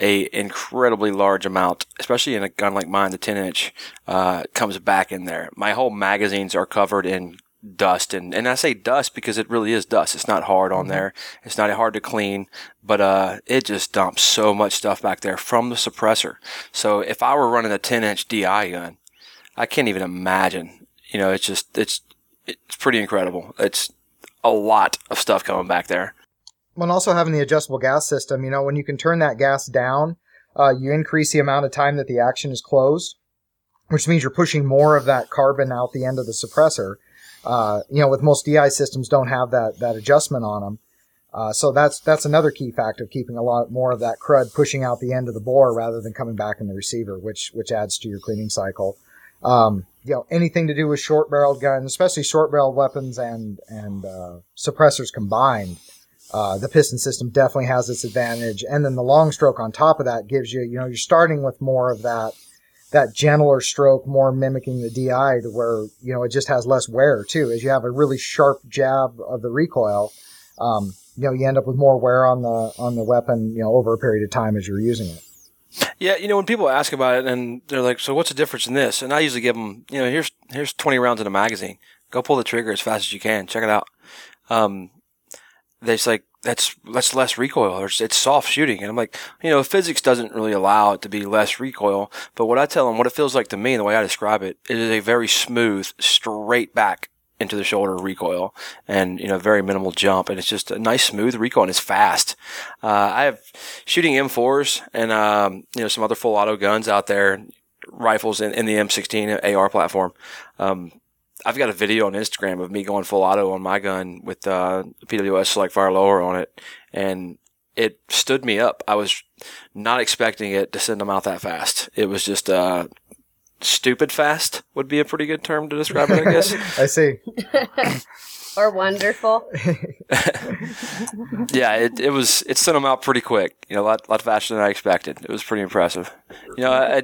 a incredibly large amount, especially in a gun like mine, the 10 inch, uh, comes back in there. My whole magazines are covered in dust and, and I say dust because it really is dust. It's not hard on there. It's not hard to clean, but, uh, it just dumps so much stuff back there from the suppressor. So if I were running a 10 inch DI gun, I can't even imagine, you know, it's just, it's, it's pretty incredible. It's a lot of stuff coming back there. When also having the adjustable gas system, you know, when you can turn that gas down, uh, you increase the amount of time that the action is closed, which means you're pushing more of that carbon out the end of the suppressor. Uh, you know, with most DI systems, don't have that that adjustment on them. Uh, so that's that's another key factor of keeping a lot more of that crud pushing out the end of the bore rather than coming back in the receiver, which which adds to your cleaning cycle. Um, you know, anything to do with short barreled guns, especially short barreled weapons and and uh, suppressors combined, uh, the piston system definitely has its advantage. And then the long stroke on top of that gives you, you know, you're starting with more of that that gentler stroke, more mimicking the DI, to where you know it just has less wear too. As you have a really sharp jab of the recoil, um, you know, you end up with more wear on the on the weapon, you know, over a period of time as you're using it. Yeah, you know, when people ask about it and they're like, "So what's the difference in this?" and I usually give them, you know, here's here's 20 rounds in a magazine. Go pull the trigger as fast as you can. Check it out. Um, they're like, "That's that's less recoil, it's, it's soft shooting." And I'm like, you know, physics doesn't really allow it to be less recoil. But what I tell them, what it feels like to me, the way I describe it, it is a very smooth, straight back into the shoulder recoil and, you know, very minimal jump. And it's just a nice smooth recoil and it's fast. Uh, I have shooting M4s and, um, you know, some other full auto guns out there, rifles in, in the M16 AR platform. Um, I've got a video on Instagram of me going full auto on my gun with, uh, PWS select fire lower on it. And it stood me up. I was not expecting it to send them out that fast. It was just, uh, stupid fast would be a pretty good term to describe it, I guess. I see. or wonderful. yeah, it, it was it sent them out pretty quick. You know, a lot lot faster than I expected. It was pretty impressive. You know, I,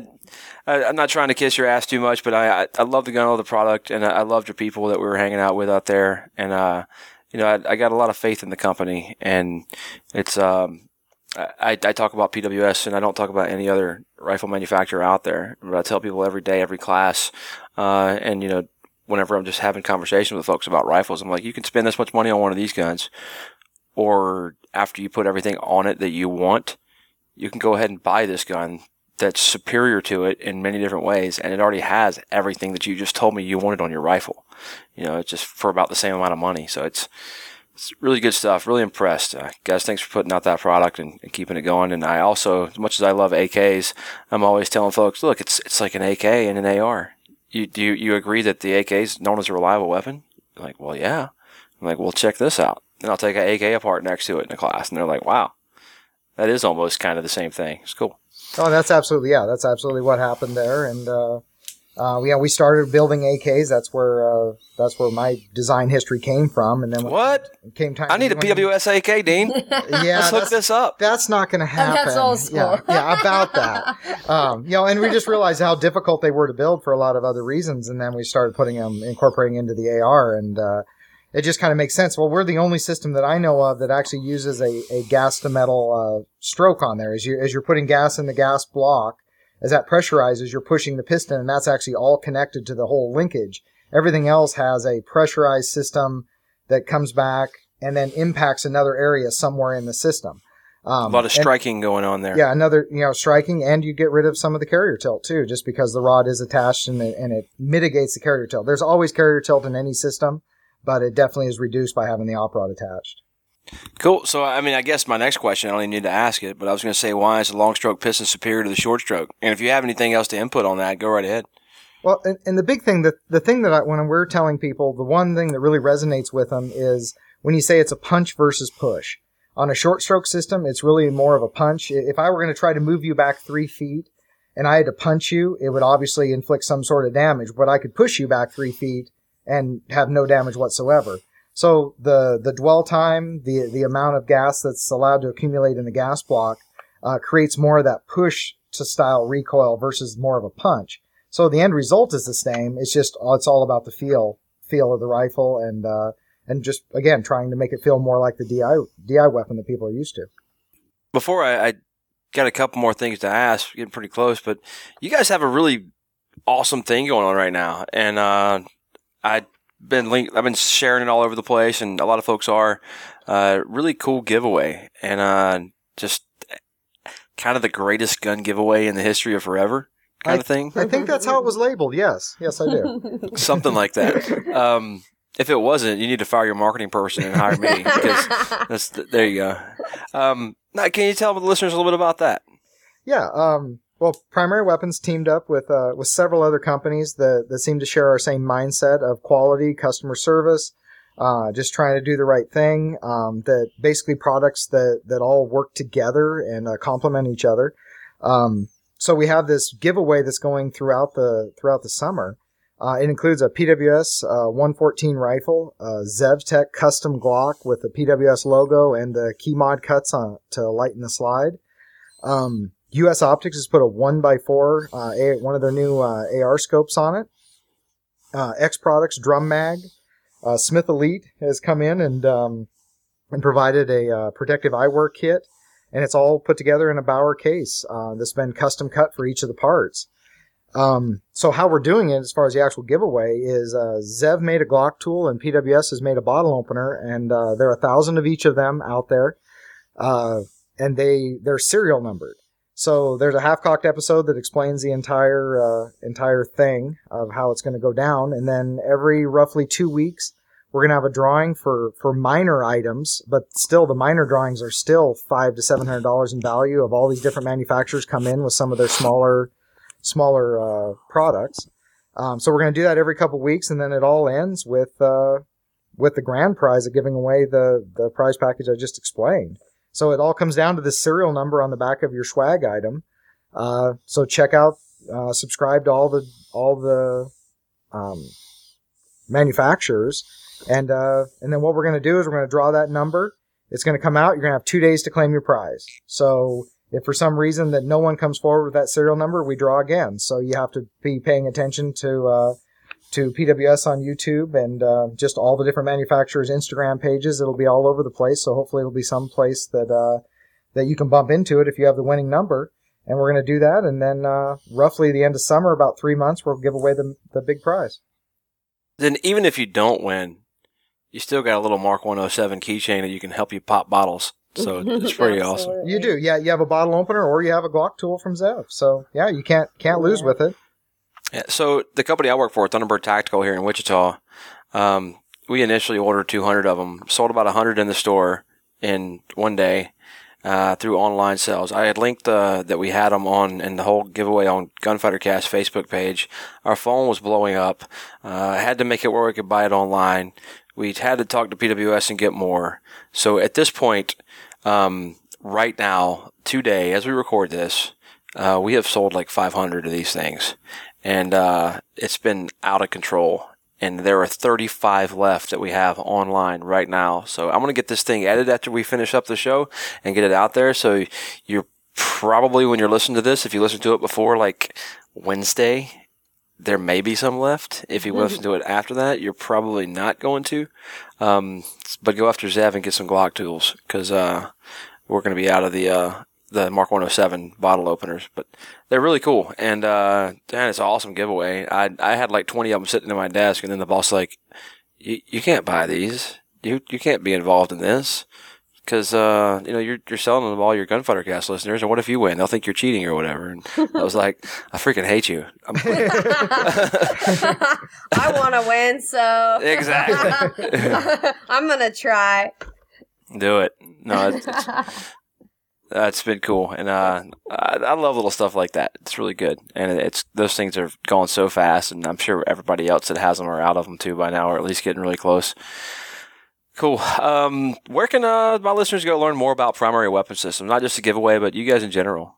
I I'm not trying to kiss your ass too much, but I I, I love the gun, I love the product, and I, I loved your people that we were hanging out with out there, and uh, you know, I, I got a lot of faith in the company, and it's um. I, I talk about PWS and I don't talk about any other rifle manufacturer out there, but I tell people every day, every class, uh, and you know, whenever I'm just having conversations with folks about rifles, I'm like, you can spend this much money on one of these guns, or after you put everything on it that you want, you can go ahead and buy this gun that's superior to it in many different ways, and it already has everything that you just told me you wanted on your rifle. You know, it's just for about the same amount of money. So it's it's really good stuff. Really impressed, uh, guys. Thanks for putting out that product and, and, keeping it going. And I also, as much as I love AKs, I'm always telling folks, look, it's it's like an AK and an AR. You do you, you agree that the AK is known as a reliable weapon? I'm like, well, yeah. I'm like, well, check this out. And I'll take an AK apart next to it in a class, and they're like, wow, that is almost kind of the same thing. It's cool. Oh, that's absolutely yeah. That's absolutely what happened there, and uh, uh, yeah, we started building AKs. That's where uh, that's where my design history came from, and then What? it came time. I need a when- PWS AK, Dean. Yeah, Let's hook this up. that's not going to happen. That's old school. Yeah, yeah, about that. Um, you know, and we just realized how difficult they were to build for a lot of other reasons, and then we started putting them, incorporating into the AR, and uh, it just kind of makes sense. Well, we're the only system that I know of that actually uses a, a gas to metal uh, stroke on there. As you as you're putting gas in the gas block, as that pressurizes, you're pushing the piston, and that's actually all connected to the whole linkage. Everything else has a pressurized system that comes back and then impacts another area somewhere in the system. Um, a lot of and, striking going on there. Yeah, another you know striking, and you get rid of some of the carrier tilt too, just because the rod is attached and it, and it mitigates the carrier tilt. There's always carrier tilt in any system, but it definitely is reduced by having the op rod attached. Cool. So, I mean, I guess my next question, I don't even need to ask it, but I was going to say, why is the long stroke piston superior to the short stroke? And if you have anything else to input on that, go right ahead. Well, and, and the big thing, the, the thing that I, when we're telling people, the one thing that really resonates with them is when you say it's a punch versus push. On a short stroke system, it's really more of a punch. If I were going to try to move you back three feet and I had to punch you, it would obviously inflict some sort of damage, but I could push you back three feet and have no damage whatsoever. So the, the dwell time, the, the amount of gas that's allowed to accumulate in the gas block, uh, creates more of that push to style recoil versus more of a punch. So the end result is the same. It's just, it's all about the feel, feel of the rifle and, uh, and just again trying to make it feel more like the DI DI weapon that people are used to. Before I, I got a couple more things to ask, getting pretty close, but you guys have a really awesome thing going on right now, and uh, I been link, I've been sharing it all over the place, and a lot of folks are. Uh, really cool giveaway, and uh, just kind of the greatest gun giveaway in the history of forever, kind I, of thing. I think that's how it was labeled. Yes, yes, I do. Something like that. Um, if it wasn't, you need to fire your marketing person and hire me because that's there you go. Um, now, can you tell the listeners a little bit about that? Yeah. Um, well, Primary Weapons teamed up with uh, with several other companies that that seem to share our same mindset of quality, customer service, uh, just trying to do the right thing. Um, that basically products that that all work together and uh, complement each other. Um, so we have this giveaway that's going throughout the throughout the summer. Uh, it includes a PWS uh, 114 rifle, a ZevTech custom Glock with the PWS logo and the KeyMod cuts on to lighten the slide. Um, US Optics has put a 1x4, uh, one of their new uh, AR scopes on it. Uh, X Products drum mag. Uh, Smith Elite has come in and um, and provided a protective eyewear kit, and it's all put together in a Bauer case that's been custom cut for each of the parts. Um, so how we're doing it as far as the actual giveaway is uh, Zev made a Glock tool and PWS has made a bottle opener, and uh, there are a thousand of each of them out there, uh, and they they're serial numbered. So there's a half cocked episode that explains the entire uh, entire thing of how it's going to go down, and then every roughly two weeks we're going to have a drawing for for minor items, but still the minor drawings are still five to seven hundred dollars in value. Of all these different manufacturers come in with some of their smaller smaller uh, products. Um, so we're going to do that every couple weeks, and then it all ends with uh, with the grand prize of giving away the the prize package I just explained. So it all comes down to the serial number on the back of your swag item. Uh, so check out, uh, subscribe to all the all the um, manufacturers, and uh, and then what we're going to do is we're going to draw that number. It's going to come out. You're going to have two days to claim your prize. So if for some reason that no one comes forward with that serial number, we draw again. So you have to be paying attention to uh, to PWS on YouTube and uh, just all the different manufacturers' Instagram pages. It'll be all over the place. So hopefully it'll be some place that uh, that you can bump into it if you have the winning number. And we're going to do that. And then uh, roughly the end of summer, about three months, we'll give away the the big prize. Then even if you don't win, you still got a little Mark 107 keychain that you can help you pop bottles. So it's pretty awesome. You do, yeah. You have a bottle opener, or you have a Glock tool from Zev. So yeah, you can't can't lose with it. So the company I work for, Thunderbird Tactical here in Wichita, um, we initially ordered 200 of them, sold about 100 in the store in one day uh, through online sales. I had linked uh, that we had them on and the whole giveaway on Gunfighter Cast Facebook page. Our phone was blowing up. Uh, I had to make it where we could buy it online. We had to talk to PWS and get more. So at this point, um, right now, today, as we record this, uh, we have sold like 500 of these things, and uh, it's been out of control. And there are 35 left that we have online right now. So I'm gonna get this thing edited after we finish up the show and get it out there. So you're probably when you're listening to this, if you listen to it before like Wednesday, there may be some left. If you listen to it after that, you're probably not going to. Um, but go after Zev and get some Glock tools because uh, we're going to be out of the uh, the Mark 107 bottle openers. But they're really cool, and uh, man, it's an awesome giveaway. I I had like 20 of them sitting in my desk, and then the boss like, you you can't buy these. You you can't be involved in this because uh, you know you're you're selling them to all your gunfighter cast listeners, and what if you win? They'll think you're cheating or whatever. And I was like, I freaking hate you. I'm I want to win, so exactly I'm gonna try. do it. No, it's, it's, it's been cool, and uh, I, I love little stuff like that. It's really good, and it's those things are going so fast, and I'm sure everybody else that has them are out of them too by now, or at least getting really close. Cool. Um, where can uh, my listeners go learn more about primary weapon systems? Not just a giveaway, but you guys in general.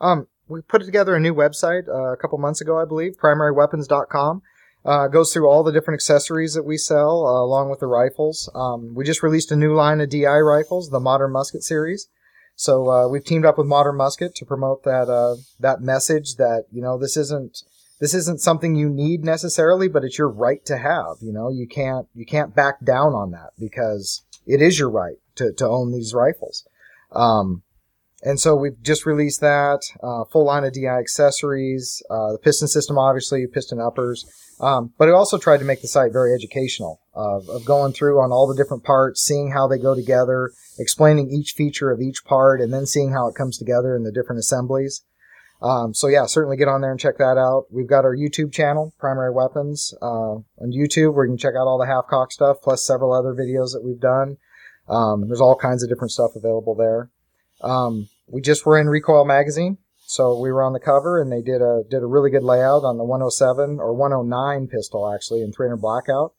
Um, we put together a new website uh, a couple months ago, I believe, primaryweapons.com. Uh, goes through all the different accessories that we sell, uh, along with the rifles. Um, we just released a new line of DI rifles, the Modern Musket series. So uh, we've teamed up with Modern Musket to promote that uh, that message that you know this isn't this isn't something you need necessarily, but it's your right to have. You know, you can't you can't back down on that because it is your right to, to own these rifles. Um, and so we've just released that uh, full line of DI accessories, uh, the piston system, obviously piston uppers. Um, but I also tried to make the site very educational of, of going through on all the different parts, seeing how they go together, explaining each feature of each part, and then seeing how it comes together in the different assemblies. Um, so yeah, certainly get on there and check that out. We've got our YouTube channel, Primary Weapons, uh, on YouTube where you can check out all the half cock stuff, plus several other videos that we've done. Um, there's all kinds of different stuff available there. Um, we just were in Recoil Magazine, so we were on the cover, and they did a did a really good layout on the 107 or 109 pistol actually in 300 blackout.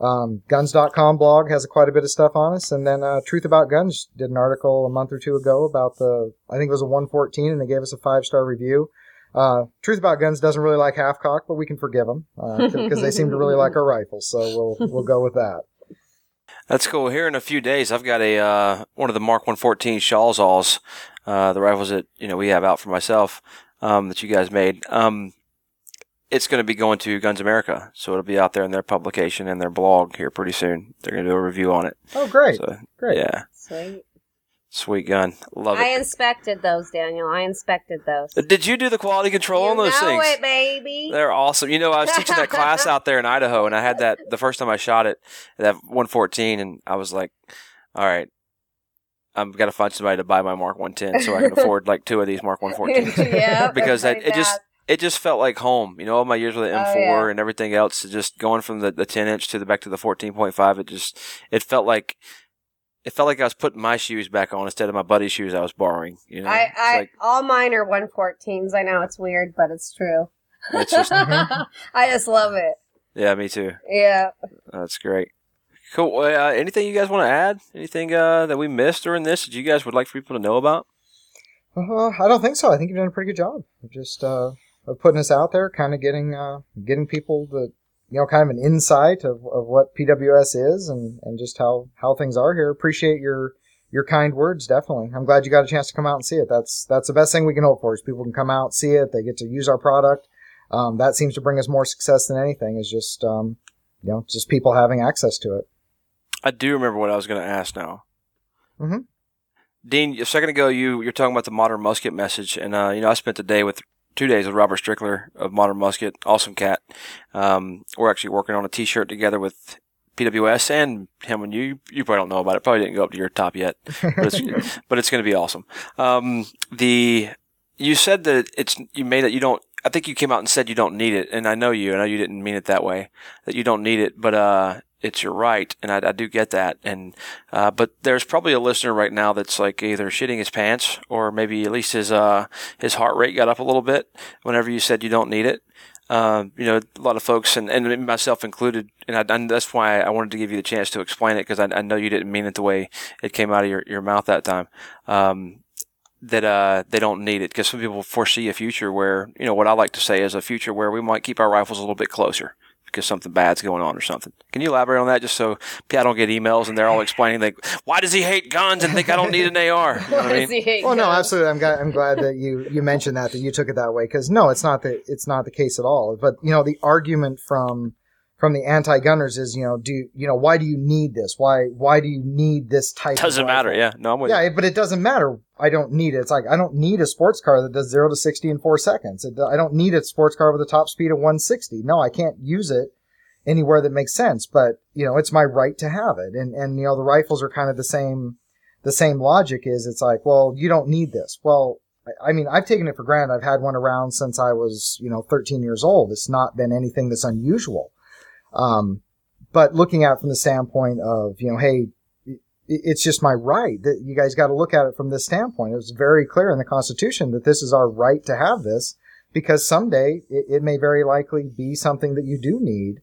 Um, guns.com blog has quite a bit of stuff on us, and then uh, Truth About Guns did an article a month or two ago about the I think it was a 114, and they gave us a five star review. Uh, Truth About Guns doesn't really like half cock, but we can forgive them because they seem to really like our rifles, so we'll we'll go with that. That's cool. Here in a few days, I've got a uh, one of the Mark 114 Shawzalls, uh, the rifles that you know we have out for myself um, that you guys made. Um, it's going to be going to Guns America, so it'll be out there in their publication and their blog here pretty soon. They're going to do a review on it. Oh, great, So great. yeah, Sweet. sweet gun, love it. I inspected those, Daniel. I inspected those. Did you do the quality control you on those know things? it, baby. They're awesome. You know, I was teaching that class out there in Idaho, and I had that the first time I shot it, that 114, and I was like, all right, I've got to find somebody to buy my Mark 110 so I can afford like two of these Mark 114s. yeah, because that's it, it just it just felt like home. You know, all my years with the M4 Oh, yeah. and everything else, just going from the, the 10 inch to the back to the 14.5, it just it felt like it felt like I was putting my shoes back on instead of my buddy's shoes I was borrowing. You know, I, I like all mine are 114s. I know it's weird, but it's true. it's just mm-hmm. I just love it. yeah, me too. Yeah. That's great. Cool. Uh, anything you guys want to add? Anything uh, that we missed during this that you guys would like for people to know about? Uh, I don't think so. I think you've done a pretty good job of just uh, of putting us out there, kind of getting uh, getting people the you know kind of an insight of, of what PWS is and, and just how, how things are here. Appreciate your your kind words, definitely. I'm glad you got a chance to come out and see it. That's that's the best thing we can hope for is people can come out, see it, they get to use our product. Um, that seems to bring us more success than anything. Is just um, you know just people having access to it. I do remember what I was going to ask now. Mhm. Dean, a second ago, you you're talking about the modern musket message, and uh, you know I spent the day with two days with Robert Strickler of Modern Musket, awesome cat. Um, we're actually working on a T-shirt together with PWS and him and you. You probably don't know about it. Probably didn't go up to your top yet, but it's but it's going to be awesome. Um, the you said that it's you made it. You don't. I think you came out and said you don't need it, and I know you. I know you didn't mean it that way. That you don't need it, but uh, it's your right, and I, I do get that. And uh, but there's probably a listener right now that's like either shitting his pants or maybe at least his uh his heart rate got up a little bit whenever you said you don't need it. Um, you know, a lot of folks, and, and myself included, and, I, and that's why I wanted to give you the chance to explain it because I, I know you didn't mean it the way it came out of your, your mouth that time. Um, that uh, they don't need it because some people foresee a future where you know what I like to say is a future where we might keep our rifles a little bit closer because something bad's going on or something. Can you elaborate on that just so I don't get emails and they're all explaining like, why does he hate guns and think I don't need an AR? You know what I mean? Well, no, absolutely. I'm glad. I'm glad that you you mentioned that that you took it that way because no, it's not the it's not the case at all. But you know, the argument from from the anti-gunners is you know do you know why do you need this? Why why do you need this type? Of doesn't matter. Yeah. No, I'm with Yeah, you. but it doesn't matter. I don't need it. It's like I don't need a sports car that does zero to sixty in four seconds. It, I don't need a sports car with a top speed of one sixty. No, I can't use it anywhere that makes sense. But you know, it's my right to have it. And and you know, the rifles are kind of the same. The same logic is it's like, well, you don't need this. Well, I- I mean, I've taken it for granted. I've had one around since I was, you know, 13 years old. It's not been anything that's unusual. Um, but looking at it from the standpoint of, you know, hey, it's just my right that you guys got to look at it from this standpoint. It was very clear in the Constitution that this is our right to have this because someday it, it may very likely be something that you do need.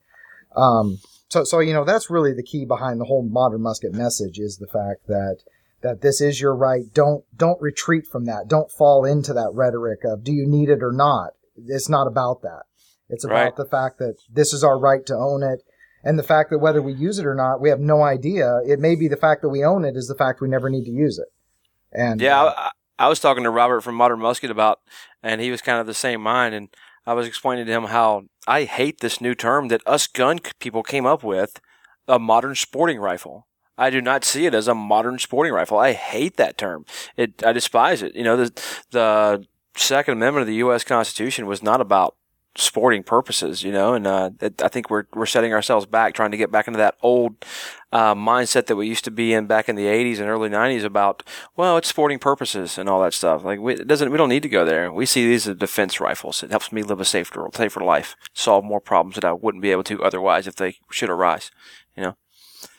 Um, so, so, you know, that's really the key behind the whole modern musket message is the fact that, that this is your right. Don't, don't retreat from that. Don't fall into that rhetoric of do you need it or not? It's not about that. It's about Right. the fact that this is our right to own it. And the fact that whether we use it or not, we have no idea. It may be the fact that we own it is the fact we never need to use it. And Yeah, uh, I, I was talking to Robert from Modern Musket about, and he was kind of the same mind, and I was explaining to him how I hate this new term that us gun people came up with, a modern sporting rifle. I do not see it as a modern sporting rifle. I hate that term. It, I despise it. You know, the the Second Amendment of the U.S. Constitution was not about sporting purposes, you know, and uh, I think we're we're setting ourselves back, trying to get back into that old uh, mindset that we used to be in back in the '80s and early '90s about, well, it's sporting purposes and all that stuff. Like, we, it doesn't we don't need to go there. We see these as defense rifles. It helps me live a safer safer life, solve more problems that I wouldn't be able to otherwise if they should arise. You know,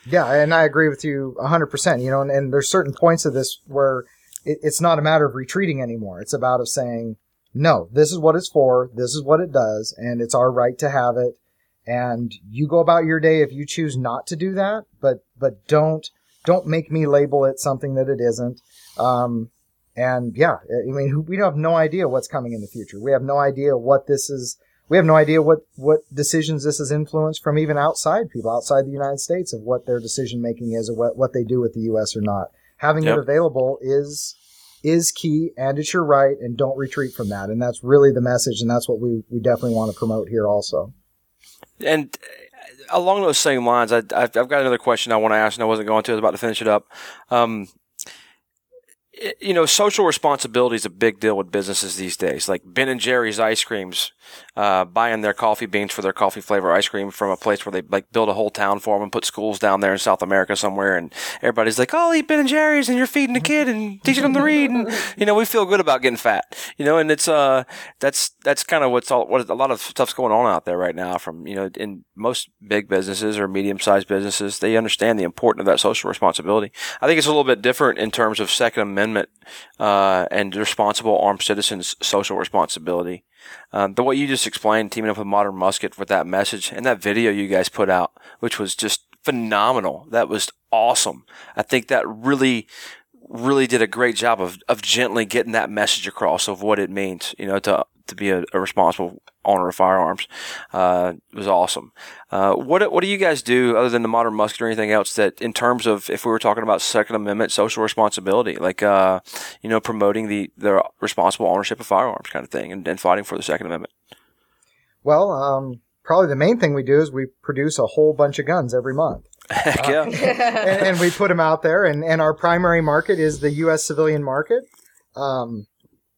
Yeah, and I agree with you 100%. You know, and, and there's certain points of this where it, it's not a matter of retreating anymore. It's about of saying, no, this is what it's for. This is what it does. And it's our right to have it. And you go about your day if you choose not to do that, but, but don't, don't make me label it something that it isn't. Um, and yeah, I mean, we have no idea what's coming in the future. We have no idea what this is. We have no idea what, what decisions this has influenced from even outside people, outside the United States, of what their decision making is, or what, what they do with the U.S. or not. Having Yep. it available is is key, and it's your right, and don't retreat from that. And that's really the message, and that's what we, we definitely want to promote here also. and uh, along those same lines, I, I've, I've got another question I want to ask, and I wasn't going to. I was about to finish it up. Um, you know, social responsibility is a big deal with businesses these days. Like Ben and Jerry's ice creams, uh, buying their coffee beans for their coffee flavor ice cream from a place where they like build a whole town for them and put schools down there in South America somewhere, and everybody's like, "Oh, I'll eat Ben and Jerry's," and you're feeding the kid and teaching them to read, and you know, we feel good about getting fat, you know, and it's uh, that's that's kind of what's all what a lot of stuff's going on out there right now. From you know, in most big businesses or medium sized businesses, they understand the importance of that social responsibility. I think it's a little bit different in terms of Second Amendment uh, and responsible armed citizens' social responsibility. Um, the way you just explained, teaming up with Modern Musket with that message and that video you guys put out, which was just phenomenal. That was awesome. I think that really, really did a great job of, of gently getting that message across of what it means, you know, to to be a, a responsible owner of firearms. Uh, was awesome. Uh, what what do you guys do other than the modern musket or anything else that in terms of if we were talking about Second Amendment social responsibility, like uh, you know, promoting the the responsible ownership of firearms kind of thing and, and fighting for the Second Amendment? Well, um, probably the main thing we do is we produce a whole bunch of guns every month. Heck yeah. and, and we put them out there, and, and our primary market is the U.S. civilian market. Um,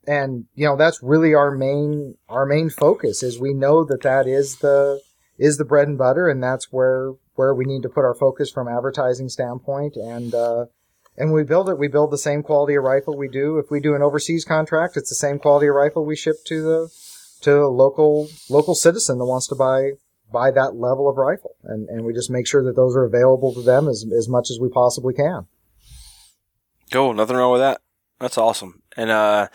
and you know that's really our main our main focus is we know that that is the is the bread and butter, and that's where where we need to put our focus from advertising standpoint. And uh, and we build it. We build the same quality of rifle we do. If we do an overseas contract, it's the same quality of rifle we ship to the to local local citizen that wants to buy buy that level of rifle, and and we just make sure that those are available to them as as much as we possibly can. Cool. Nothing wrong with that. That's awesome. And uh,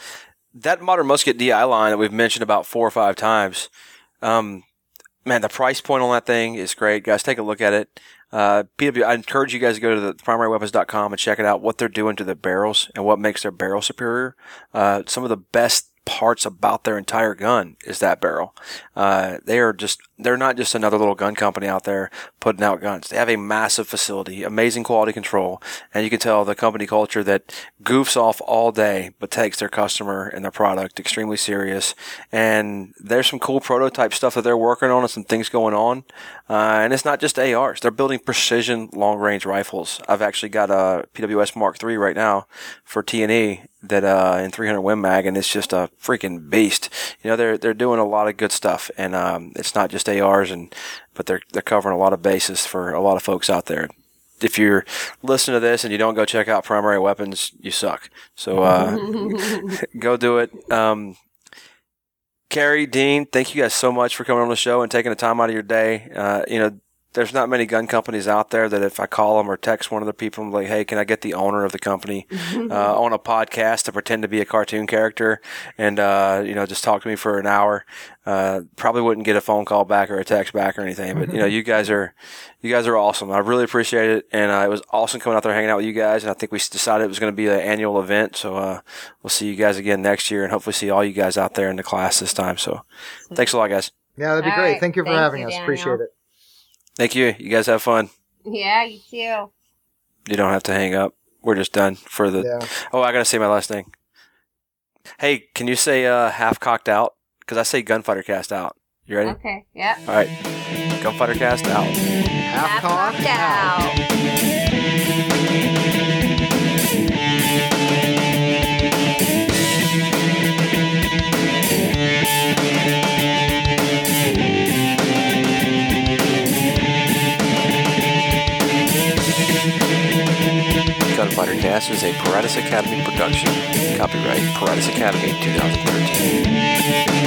that modern musket DI line that we've mentioned about four or five times, um, man, the price point on that thing is great. Guys, take a look at it. Uh, PW, I encourage you guys to go to the primaryweapons.com and check it out, what they're doing to their barrels and what makes their barrel superior. Uh, some of the best parts about their entire gun is that barrel. Uh, they are just they're not just another little gun company out there putting out guns. They have a massive facility, amazing quality control, and you can tell the company culture that goofs off all day but takes their customer and their product extremely serious. And there's some cool prototype stuff that they're working on and some things going on. Uh, and it's not just ARs; they're building precision long range rifles. I've actually got a PWS Mark III right now for T and E that uh, in 300 Win Mag, and it's just a freaking beast. You know, they're they're doing a lot of good stuff, and um, it's not just ARs, and but they're they're covering a lot of bases for a lot of folks out there. If you're listening to this and you don't go check out Primary Weapons, you suck. So uh, go do it. Um, Carrie, Dean, thank you guys so much for coming on the show and taking the time out of your day. Uh, you know, there's not many gun companies out there that if I call them or text one of the people, I'm like, hey, can I get the owner of the company uh, on a podcast to pretend to be a cartoon character and, uh, you know, just talk to me for an hour? Uh, probably wouldn't get a phone call back or a text back or anything, but, you know, you guys are, you guys are awesome. I really appreciate it. And uh, it was awesome coming out there hanging out with you guys. And I think we decided it was going to be an annual event. So uh, we'll see you guys again next year and hopefully see all you guys out there in the class this time. So thanks a lot, guys. Yeah, that'd be All great. right. Thank you for Thank having you, us. Daniel. Appreciate it. Thank you. You guys have fun. Yeah, you too. You don't have to hang up. We're just done for the. Yeah. Oh, I gotta say my last thing. Hey, can you say uh, half cocked out? Because I say gunfighter cast out. You ready? Okay. Yep. All right. Gunfighter cast out. Half cocked cocked out. Gunfighter Cast is a Paratus Academy production. Copyright Paratus Academy 2013.